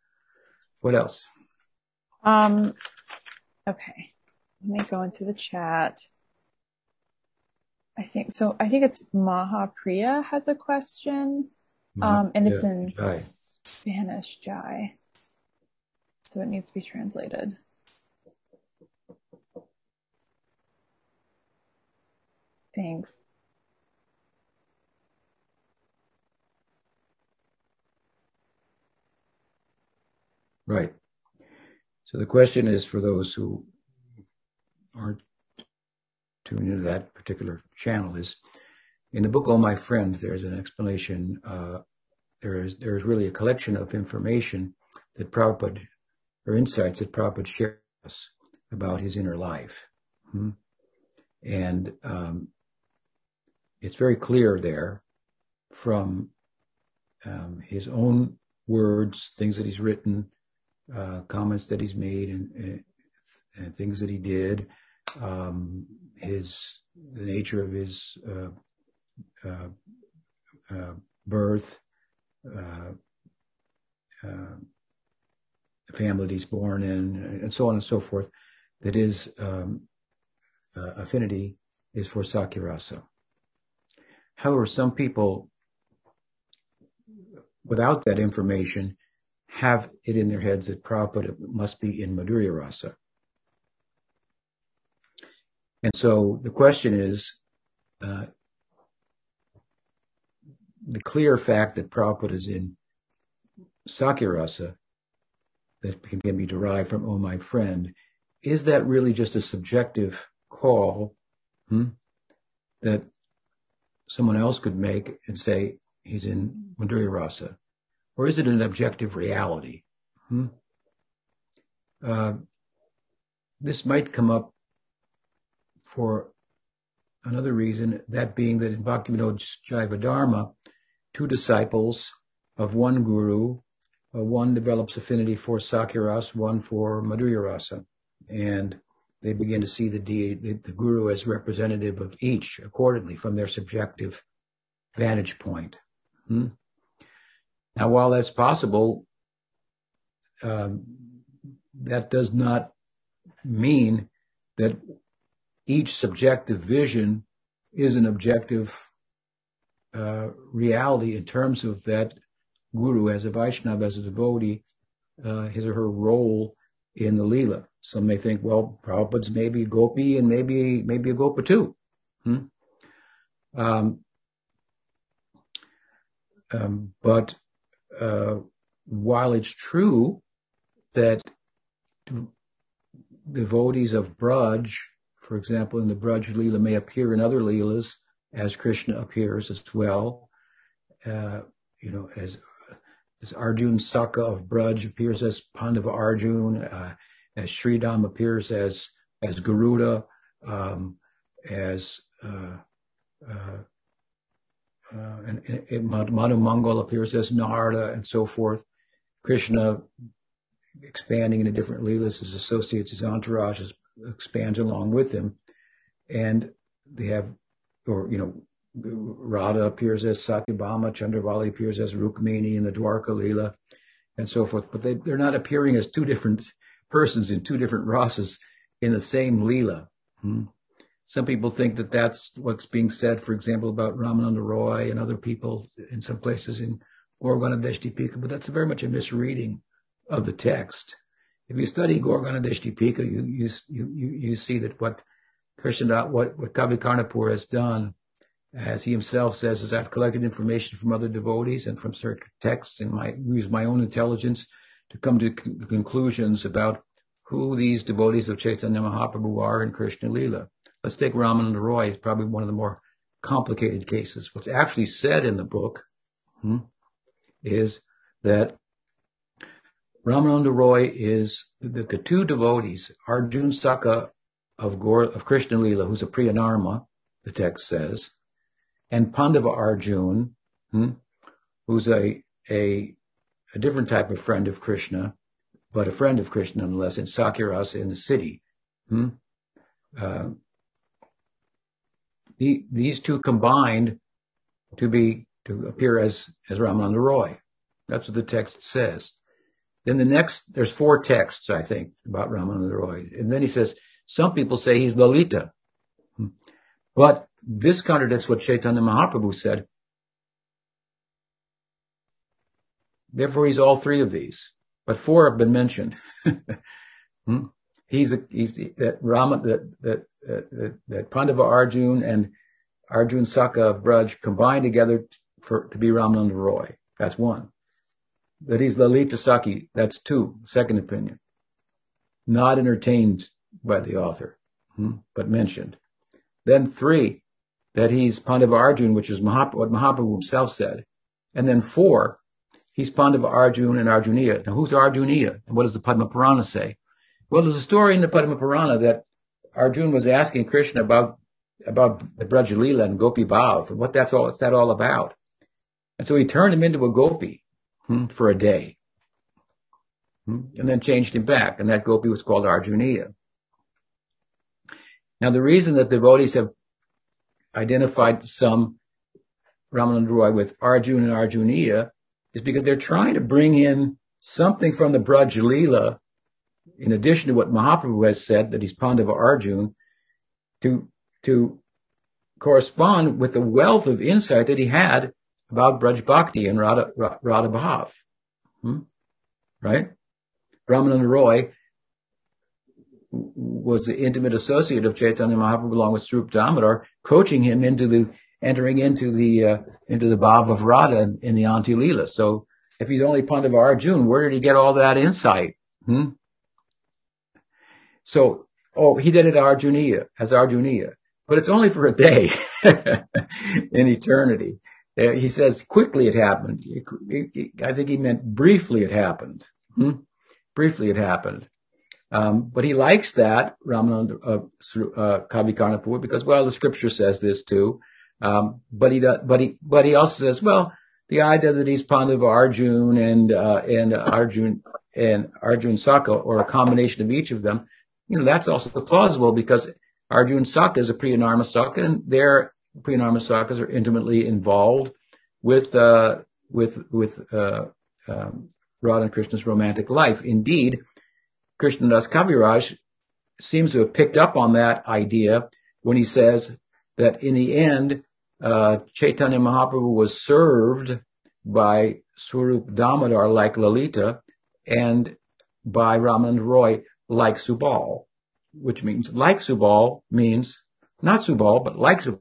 Speaker 2: What else?
Speaker 1: Um, okay. Let me go into the chat. I think so. I think it's Mahapriya has a question, um, and it's in Jai. Spanish Jai. So it needs to be translated. Thanks.
Speaker 2: Right. So the question is for those who aren't tuned into that particular channel is in the book Oh My Friend, there's an explanation uh, there is there is really a collection of information that Prabhupada or insights that Prabhupada shares about his inner life. Hmm? And um, it's very clear there from um, his own words, things that he's written, uh, comments that he's made, and, and things that he did, um, his the nature of his uh, uh, uh birth, uh, uh, the family that he's born in, and so on and so forth. That his um, affinity is for Sakhyarasa. However, some people, without that information, have it in their heads that Prabhupada must be in Madhurya Rasa. And so the question is, uh, the clear fact that Prabhupada is in Sakhyarasa that can be derived from Oh My Friend, is that really just a subjective call hmm, that someone else could make and say he's in Madhurya Rasa? Or is it an objective reality? Hmm? Uh, this might come up for another reason, that being that in Bhakti Bhaktivinoda Jaiva Dharma, two disciples of one guru, one develops affinity for Sakiras, one for Madhurya Rasa. And they begin to see the, the, the guru as representative of each accordingly from their subjective vantage point. Hmm? Now, while that's possible, um, that does not mean that each subjective vision is an objective uh, reality in terms of that guru as a Vaishnava, as a devotee, uh, his or her role in the Leela. Some may think, well, Prabhupada's maybe Gopi and maybe maybe a Gopa too. Hmm? Um, um, but uh, while it's true that devotees of Braj, for example, in the Braj Leela may appear in other Leelas as Krishna appears as well, uh, you know, as as Arjun Saka of Braj appears as Pandava Arjun, uh, as Sridham appears as as Garuda, um, as uh, uh, uh and, and Madhu Mangal appears as Narada and so forth. Krishna expanding into different leelas, his associates, his entourage expands along with him, and they have, or you know, Radha appears as Satyabhama, Chandravali appears as Rukmini in the Dwarka Leela, and so forth. But they, they're not appearing as two different persons in two different rasas in the same Leela. Hmm? Some people think that that's what's being said, for example, about Ramananda Roy and other people in some places in Gaur-Ganoddesh-Dipika, but that's very much a misreading of the text. If you study Gaur-Ganoddesh-Dipika, you, you, you, you see that what Krishna, what, what Kavi Karnapur has done as he himself says, as I've collected information from other devotees and from certain texts and my use my own intelligence to come to conclusions about who these devotees of Chaitanya Mahaprabhu are in Krishna Lila. Let's take Ramananda Roy. It's probably one of the more complicated cases. What's actually said in the book hmm, is that Ramananda Roy is that the two devotees, Arjun Saka of, Gaur, of Krishna Lila, who's a Priyanarma, the text says, and Pandava Arjun, hmm, who's a, a, a different type of friend of Krishna, but a friend of Krishna nonetheless in Sakhyarasa in the city. Hmm? Uh, the, these two combined to be to appear as as Ramananda Roy. That's what the text says. Then the next, there's four texts I think about Ramananda Roy, and then he says some people say he's Lalita, hmm. but this contradicts what Chaitanya Mahaprabhu said. Therefore, he's all three of these, but four have been mentioned. hmm? He's a, he's that Rama that that that, that Pandava Arjun and Arjun Saka Braj combined together for to be Ramananda Roy. That's one. That he's Lalita Saki. That's two. Second opinion. Not entertained by the author, hmm? but mentioned. Then three, that he's Pandava Arjun, which is Mahap- what Mahaprabhu himself said. And then four, he's Pandava Arjun and Arjuniya. Now who's Arjuniya? And what does the Padma Purana say? Well, there's a story in the Padma Purana that Arjun was asking Krishna about about the Brajalila and Gopi Bhav and what that's all what's that all about. And so he turned him into a gopi. hmm, for a day. Hmm, and then changed him back. And that gopi was called Arjuniya. Now the reason that devotees have identified some Ramananda Roy with Arjun and Arjuniya is because they're trying to bring in something from the Braj Leela, in addition to what Mahaprabhu has said, that he's Pandava Arjun, to, to correspond with the wealth of insight that he had about Braj Bhakti and Radha, Radha Bhav. Hmm? Right? Ramananda Roy was the intimate associate of Chaitanya Mahaprabhu along with Swarup Damodar, coaching him into the entering into the uh, into the bhav of Radha in, in the Antya Leela. So if he's only Pandava Arjun, where did he get all that insight? Hmm? So, oh, he did it Arjuniya, as Arjuniya, but it's only for a day in eternity. Uh, he says quickly it happened. I think he meant briefly it happened. Hmm? Briefly it happened. Um, but he likes that, Ramana uh, uh, Kavi Karnapur, because, well, the scripture says this too. Um, but he, but he, but he also says, well, the idea that he's Pandav Arjun and, uh, and Arjun and Arjun Saka, or a combination of each of them, you know, that's also plausible because Arjun Saka is a Priyanarma Saka and their Priyanarma Sakas are intimately involved with, uh, with, with, uh, um, Radha and Krishna's romantic life. Indeed, Krishnadas Kaviraj seems to have picked up on that idea when he says that in the end, uh, Chaitanya Mahaprabhu was served by Swarup Damodar like Lalita and by Ramanand Roy like Subal, which means like Subal means not Subal, but like Subal,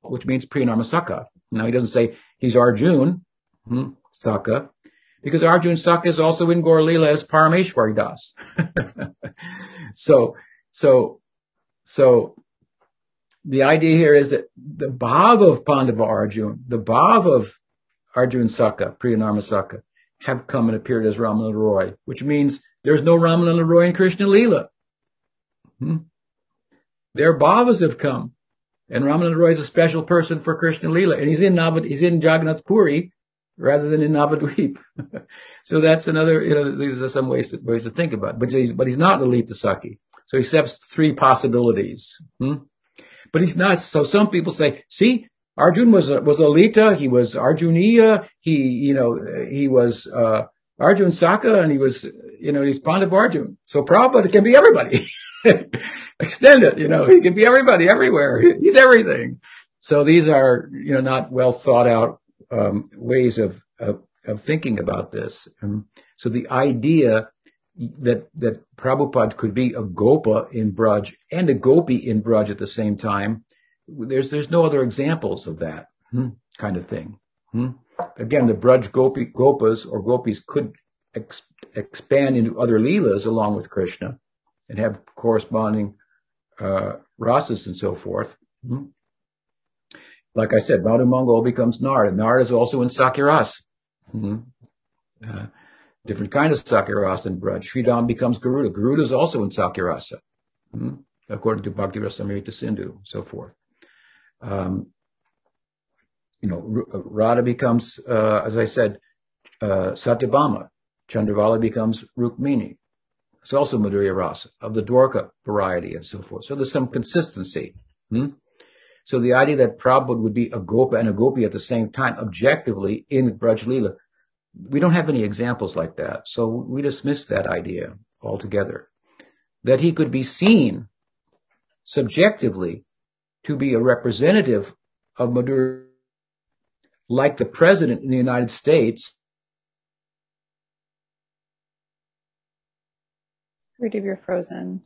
Speaker 2: which means Priyanarmasaka. Now he doesn't say he's Arjun, hmm, Saka, because Arjun Saka is also in Gaur as Parameshwari Das. so, so, so the idea here is that the bhav of Pandava Arjun, the bhav of Arjun Saka, Priyanarma Saka, have come and appeared as Ramananda Roy, which means there's no Ramananda Roy in Krishna Lila. Hmm? Their bhavas have come. And Ramananda Roy is a special person for Krishna Lila. And he's in Navad, he's in Jagannath Puri rather than in Navadvip. so that's another, you know, these are some ways to, ways to think about it. But he's, but he's not Lalita Saki. So he accepts three possibilities. Hmm? But he's not, so some people say, see, Arjun was was Lalita, he was Arjuniya, he, you know, he was, uh, Arjun Saka, and he was, you know, he's Pandav Arjun. So Prabhupada can be everybody. Extend it, you know, he can be everybody everywhere. He's everything. So these are, you know, not well thought out um, ways of, of, of thinking about this. Um, so the idea that that Prabhupada could be a Gopa in Braj and a Gopi in Braj at the same time, there's there's no other examples of that hmm, kind of thing. Hmm? Again, the Braj Gopi Gopas or Gopis could ex- expand into other leelas along with Krishna and have corresponding uh, rasas and so forth. Hmm? Like I said, Madhu Mangal becomes Nard. Nard is also in Sakiras. Mm-hmm. Uh, different kind of Sakiras in Braj. Sridham becomes Garuda. Garuda is also in Sakhyarasa, mm-hmm. according to Bhakti Rasamrita Sindhu, so forth. Um, you know, uh, Radha becomes, uh, as I said, uh, Satyabhama. Chandravali becomes Rukmini. It's also Madhurya Rasa of the Dwarka variety and so forth. So there's some consistency. Hmm? So the idea that Prabhupada would be a Gopa and a Gopi at the same time, objectively in Braj Leela, we don't have any examples like that. So we dismiss that idea altogether. That he could be seen subjectively to be a representative of Madhur, like the president in the United States.
Speaker 1: Read you're frozen.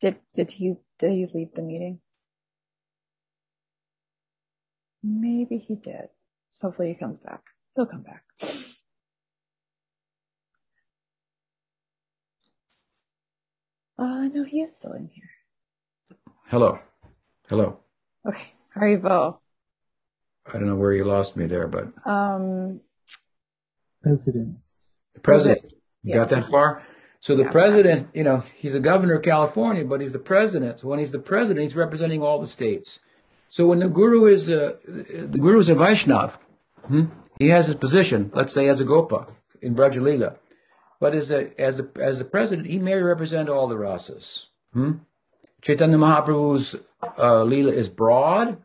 Speaker 1: Did did he did he leave the meeting? Maybe he did. Hopefully he comes back. He'll come back. Uh, no, he is still in here.
Speaker 2: Hello. Hello.
Speaker 1: Okay. Haribol.
Speaker 2: I don't know where you lost me there, but.
Speaker 1: Um.
Speaker 5: President.
Speaker 2: The president. You yeah. got that far? So the yeah. president, you know, he's a governor of California, but he's the president. So when he's the president, he's representing all the states. So when the guru is a, the guru is a Vaishnav, hmm, he has his position, let's say as a Gopa in Brajalila. But as a, as a, as a president, he may represent all the rasas. Hmm? Chaitanya Mahaprabhu's uh, Leela is broad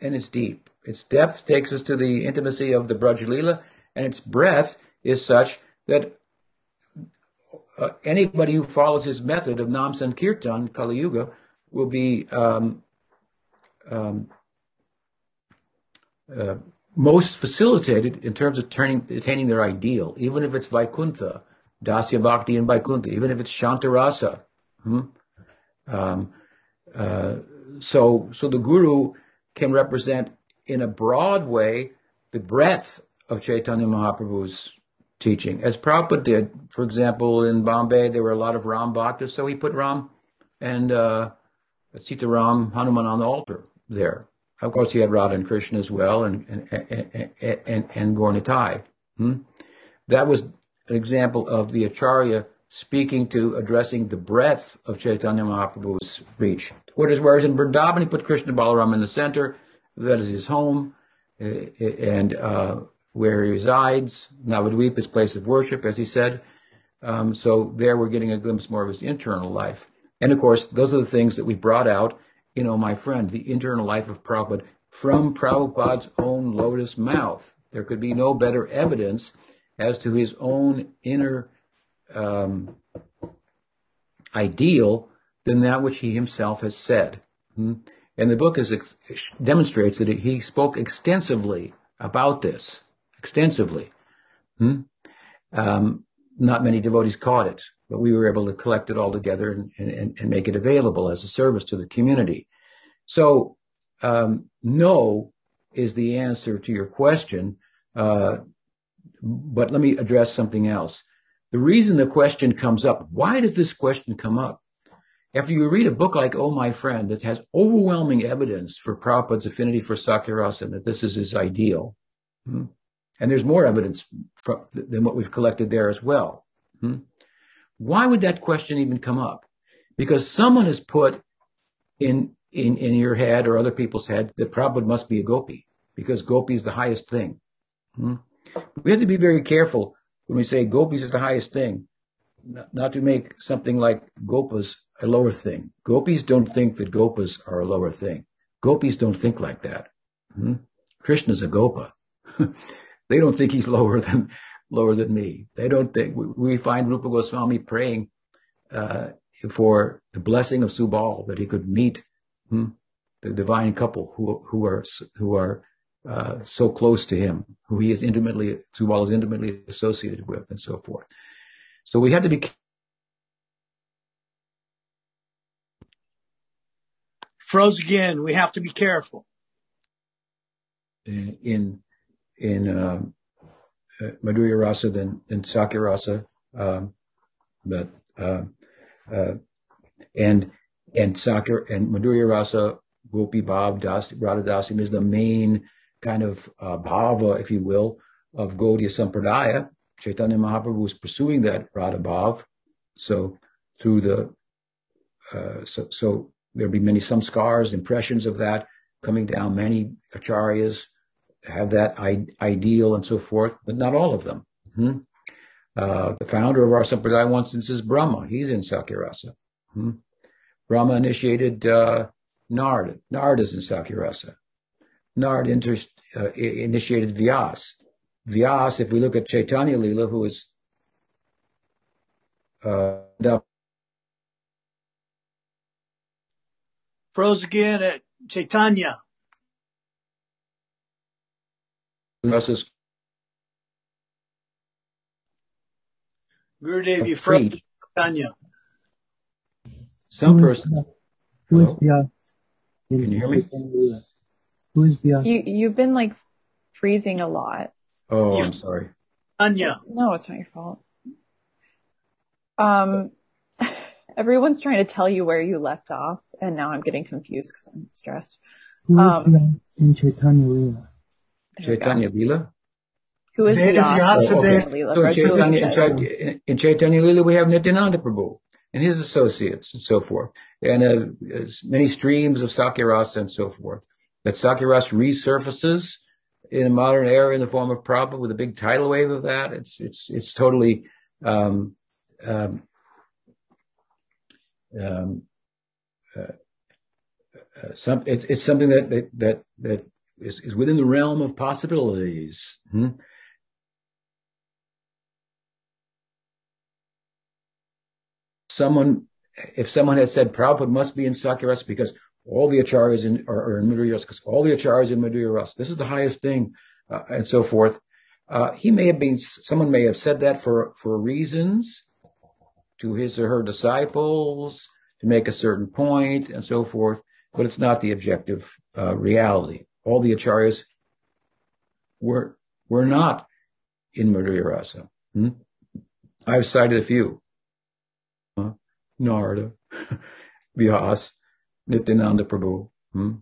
Speaker 2: and it's deep. Its depth takes us to the intimacy of the Braj Leela, and its breadth is such that uh, anybody who follows his method of Nam Sankirtan, Kali Yuga, will be um, um, uh, most facilitated in terms of turning, attaining their ideal, even if it's Vaikuntha, Dasya Bhakti and Vaikuntha, even if it's Shantarasa. Hmm? Um, uh, so, so the Guru can represent in a broad way the breadth of Chaitanya Mahaprabhu's teaching, as Prabhupada did. For example, in Bombay, there were a lot of Ram Bhaktas, so he put Ram and uh, Sita Ram Hanuman on the altar there. Of course, he had Radha and Krishna as well, and and and and, and Gaura Hmm? That was an example of the Acharya speaking to addressing the breadth of Chaitanya Mahaprabhu's reach. Whereas whereas in Vrindavan, he put Krishna Balaram in the center. That is his home, and uh, where he resides. Navadvip, his place of worship, as he said. Um, so there we're getting a glimpse more of his internal life. And of course, those are the things that we brought out you know, my friend, the internal life of Prabhupada from Prabhupada's own lotus mouth. There could be no better evidence as to his own inner um, ideal than that which he himself has said. Hmm? And the book is, demonstrates that he spoke extensively about this, extensively. Hmm? Um, not many devotees caught it but we were able to collect it all together and, and, and make it available as a service to the community. So, um, no is the answer to your question. Uh, but let me address something else. The reason the question comes up, why does this question come up? After you read a book like Oh My Friend that has overwhelming evidence for Prabhupada's affinity for Sakhyarasa and that this is his ideal, hmm, and there's more evidence for, than what we've collected there as well. Hmm, why would that question even come up? Because someone has put in, in, in your head or other people's head that Prabhupada must be a gopi because gopi is the highest thing. Hmm? We have to be very careful when we say gopis is the highest thing, not, not to make something like gopas a lower thing. Gopis don't think that gopas are a lower thing. Gopis don't think like that. Hmm? Krishna's a gopa. they don't think he's lower than lower than me. They don't think we find Rupa Goswami praying uh, for the blessing of Subal that he could meet hmm, the divine couple who who are who are uh, so close to him, who he is intimately Subal is intimately associated with, and so forth. So we have to be.
Speaker 8: Froze again. We have to be careful.
Speaker 2: In in, in um, uh, Madhurya Rasa than, than Sakhya Rasa. Um, but, uh, uh, and, and Sakhya and Madhurya Rasa, Gopi Bhav, Das, Radha Dasim is the main kind of, uh, bhava, if you will, of Gaudiya Sampradaya. Chaitanya Mahaprabhu was pursuing that Radha Bhav. So through the, uh, so, so there'll be many samskars, impressions of that coming down. Many acharyas have that ideal and so forth, but not all of them. Hmm? Uh, the founder of our Sampradaya, one instance, is Brahma. He's in Sakhyarasa. Hmm? Brahma initiated uh, Nard. Nard is in Sakhyarasa. Nard inter- uh, initiated Vyas. Vyas, if we look at Chaitanya Lila, who is uh,
Speaker 8: froze again at Chaitanya.
Speaker 2: Versus
Speaker 8: Gurudev, you froze Tanya.
Speaker 2: Some person.
Speaker 9: Who is Vyas?
Speaker 2: Can you hear me?
Speaker 9: Who is Vyas?
Speaker 1: You, you've been like freezing a lot.
Speaker 2: Oh, I'm sorry.
Speaker 8: Anya.
Speaker 1: No, it's not your fault. Um, everyone's trying to tell you where you left off, and now I'm getting confused because I'm stressed.
Speaker 9: Who is um, in Chaitanya Lila?
Speaker 2: Chaitanya Lila?
Speaker 1: Who is
Speaker 8: Vyasa?
Speaker 2: Okay. In Chaitanya Lila, we have Nityananda Prabhu and his associates and so forth, and uh, many streams of Sakhyarasa and so forth. That Sakhyarasa resurfaces in a modern era in the form of Prabhupada with a big tidal wave of that. It's it's it's totally um, um, um, uh, uh, some, it's, it's something that that that, that is, is within the realm of possibilities. Hmm? Someone, if someone had said Prabhupada must be in Sakhyarasa because all the acharyas in, are, are in Madhurya because all the acharyas in Madhurya this is the highest thing, uh, and so forth. Uh, he may have been, someone may have said that for, for reasons to his or her disciples to make a certain point and so forth, but it's not the objective uh, reality. All the acharyas were, were not in Madhurya Rasa. Hmm? I've cited a few. Uh, Narada, Vyas, Nityananda Prabhu, hmm?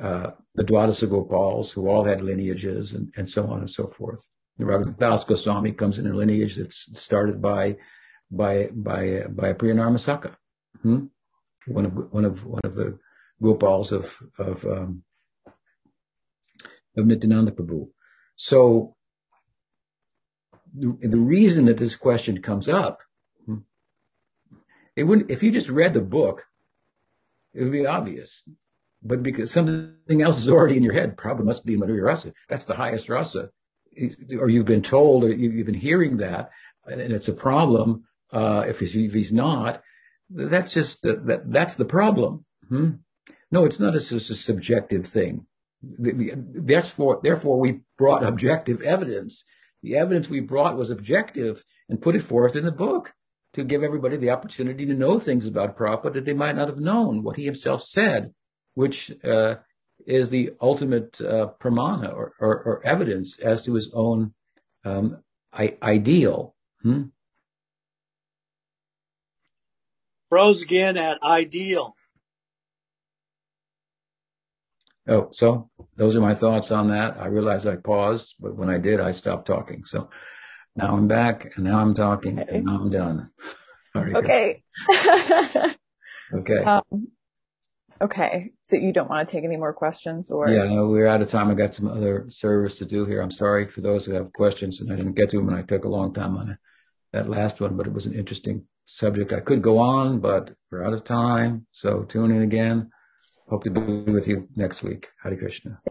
Speaker 2: uh, the Dwadasa Gopals, who all had lineages and, and so on and so forth. Das Goswami comes in a lineage that's started by by by by Priyanarmasakha, hmm? one of one of one of the Gopals of of um, of Nityananda Prabhu. So the, the reason that this question comes up, it wouldn't if you just read the book, it would be obvious. But because something else is already in your head, probably must be Madhurya Rasa. That's the highest rasa or you've been told or you've been hearing that, and it's a problem. Uh, if he's, if he's not, that's just that that's the problem. Hmm? No, it's not a, a subjective thing. The, the, therefore, therefore, we brought objective evidence. The evidence we brought was objective and put it forth in the book to give everybody the opportunity to know things about Prabhupada that they might not have known. What he himself said, which uh, is the ultimate uh, pramana or, or, or, evidence as to his own um, I- ideal. Hmm?
Speaker 8: Froze again at ideal.
Speaker 2: Oh, so those are my thoughts on that. I realize I paused, but when I did, I stopped talking. So now I'm back and now I'm talking okay. and now I'm done.
Speaker 1: okay.
Speaker 2: okay.
Speaker 1: Um, Okay. So you don't want to take any more questions or?
Speaker 2: Yeah, no, we're out of time. I got some other service to do here. I'm sorry for those who have questions and I didn't get to them and I took a long time on that last one, but it was an interesting subject. I could go on, but we're out of time. So tune in again. Hope to be with you next week. Hare Krishna.